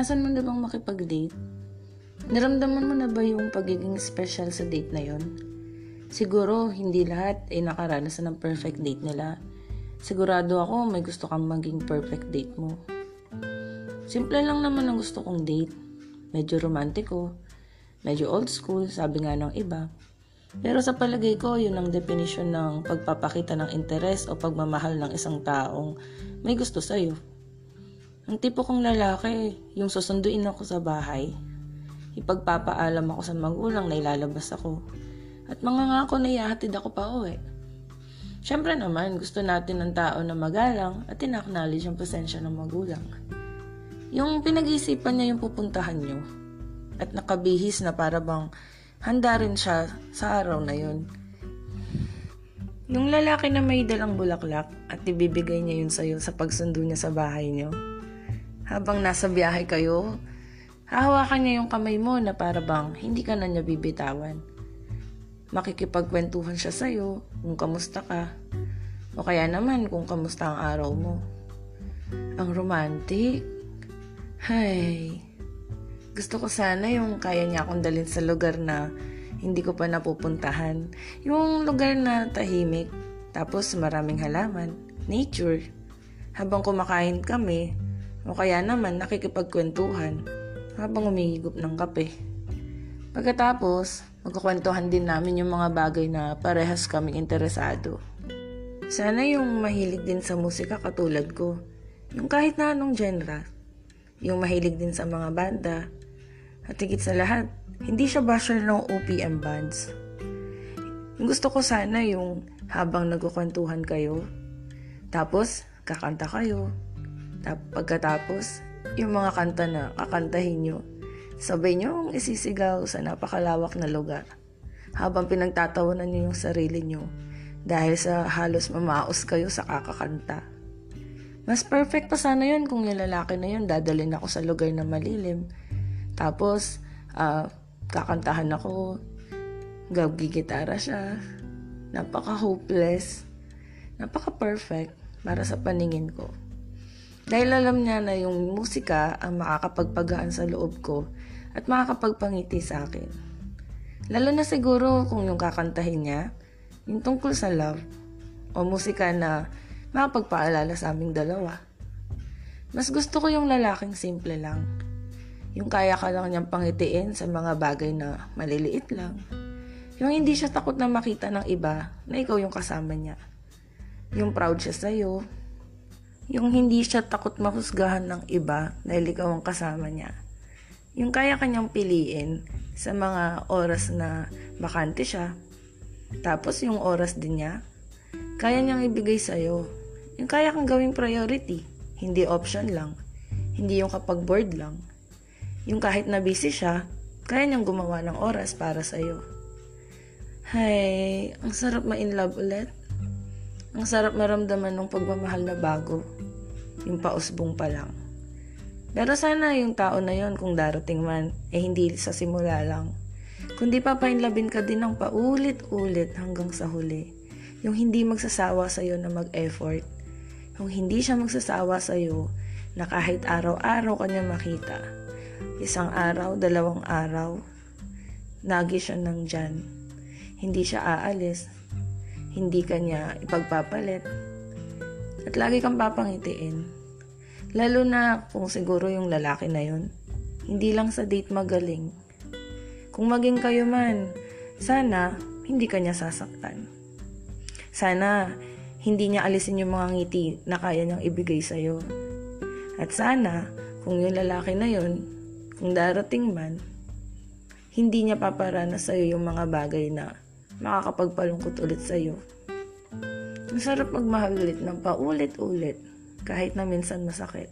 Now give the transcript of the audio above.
Naranasan mo na bang makipag-date? Naramdaman mo na ba yung pagiging special sa date na yon? Siguro, hindi lahat ay nakaranasan ng perfect date nila. Sigurado ako may gusto kang maging perfect date mo. Simple lang naman ang gusto kong date. Medyo romantiko, medyo old school, sabi nga ng iba. Pero sa palagay ko, yun ang definition ng pagpapakita ng interes o pagmamahal ng isang taong may gusto sa'yo. Ang tipo kong lalaki, yung susunduin ako sa bahay. Ipagpapaalam ako sa magulang na ilalabas ako. At mga ngako na ihahatid ako pa uwi. Siyempre naman, gusto natin ng tao na magalang at in-acknowledge ang presensya ng magulang. Yung pinag-iisipan niya yung pupuntahan niyo at nakabihis na para bang handa rin siya sa araw na yun. Yung lalaki na may dalang bulaklak at ibibigay niya yun sa'yo sa pagsundo niya sa bahay niyo, habang nasa biyahe kayo, hahawakan niya yung kamay mo na para bang hindi ka na niya bibitawan. Makikipagkwentuhan siya sa'yo kung kamusta ka. O kaya naman kung kamusta ang araw mo. Ang romantic. Hay. Gusto ko sana yung kaya niya akong dalhin sa lugar na hindi ko pa napupuntahan. Yung lugar na tahimik. Tapos maraming halaman. Nature. Habang kumakain kami, o kaya naman nakikipagkwentuhan habang umihigop ng kape. Pagkatapos, magkukwentuhan din namin yung mga bagay na parehas kaming interesado. Sana yung mahilig din sa musika katulad ko. Yung kahit na anong genre. Yung mahilig din sa mga banda. At higit sa lahat, hindi siya basher ng OPM bands. Gusto ko sana yung habang nagkukwentuhan kayo, tapos kakanta kayo, Tap, pagkatapos, yung mga kanta na kakantahin nyo, sabay nyo isisigaw sa napakalawak na lugar habang pinagtatawanan nyo yung sarili nyo dahil sa halos mamaos kayo sa kakakanta. Mas perfect pa sana yun kung yung lalaki na yun dadalhin ako sa lugar na malilim. Tapos, uh, kakantahan ako, gagigitara siya. Napaka-hopeless. Napaka-perfect para sa paningin ko. Dahil alam niya na yung musika ang makakapagpagaan sa loob ko at makakapagpangiti sa akin. Lalo na siguro kung yung kakantahin niya, yung tungkol sa love o musika na makapagpaalala sa aming dalawa. Mas gusto ko yung lalaking simple lang. Yung kaya ka lang niyang pangitiin sa mga bagay na maliliit lang. Yung hindi siya takot na makita ng iba na ikaw yung kasama niya. Yung proud siya sa'yo, yung hindi siya takot mahusgahan ng iba dahil ikaw ang kasama niya. Yung kaya kanyang piliin sa mga oras na bakante siya. Tapos yung oras din niya, kaya niyang ibigay sa'yo. Yung kaya kang gawing priority, hindi option lang. Hindi yung kapag bored lang. Yung kahit na busy siya, kaya niyang gumawa ng oras para sa'yo. Hay, ang sarap ma-in love ulit. Ang sarap maramdaman ng pagmamahal na bago. Yung pausbong pa lang. Pero sana yung tao na yon kung darating man, eh hindi sa simula lang. Kundi papainlabin ka din ng paulit-ulit hanggang sa huli. Yung hindi magsasawa sa'yo na mag-effort. Yung hindi siya magsasawa sa'yo na kahit araw-araw kanya makita. Isang araw, dalawang araw, nagi siya ng dyan. Hindi siya aalis hindi ka niya ipagpapalit. At lagi kang papangitiin. Lalo na kung siguro yung lalaki na yun. Hindi lang sa date magaling. Kung maging kayo man, sana hindi ka niya sasaktan. Sana hindi niya alisin yung mga ngiti na kaya niyang ibigay sa'yo. At sana, kung yung lalaki na yun, kung darating man, hindi niya paparana sa'yo yung mga bagay na makakapagpalungkot ulit sa'yo. Masarap magmahal ulit ng paulit-ulit kahit na minsan masakit.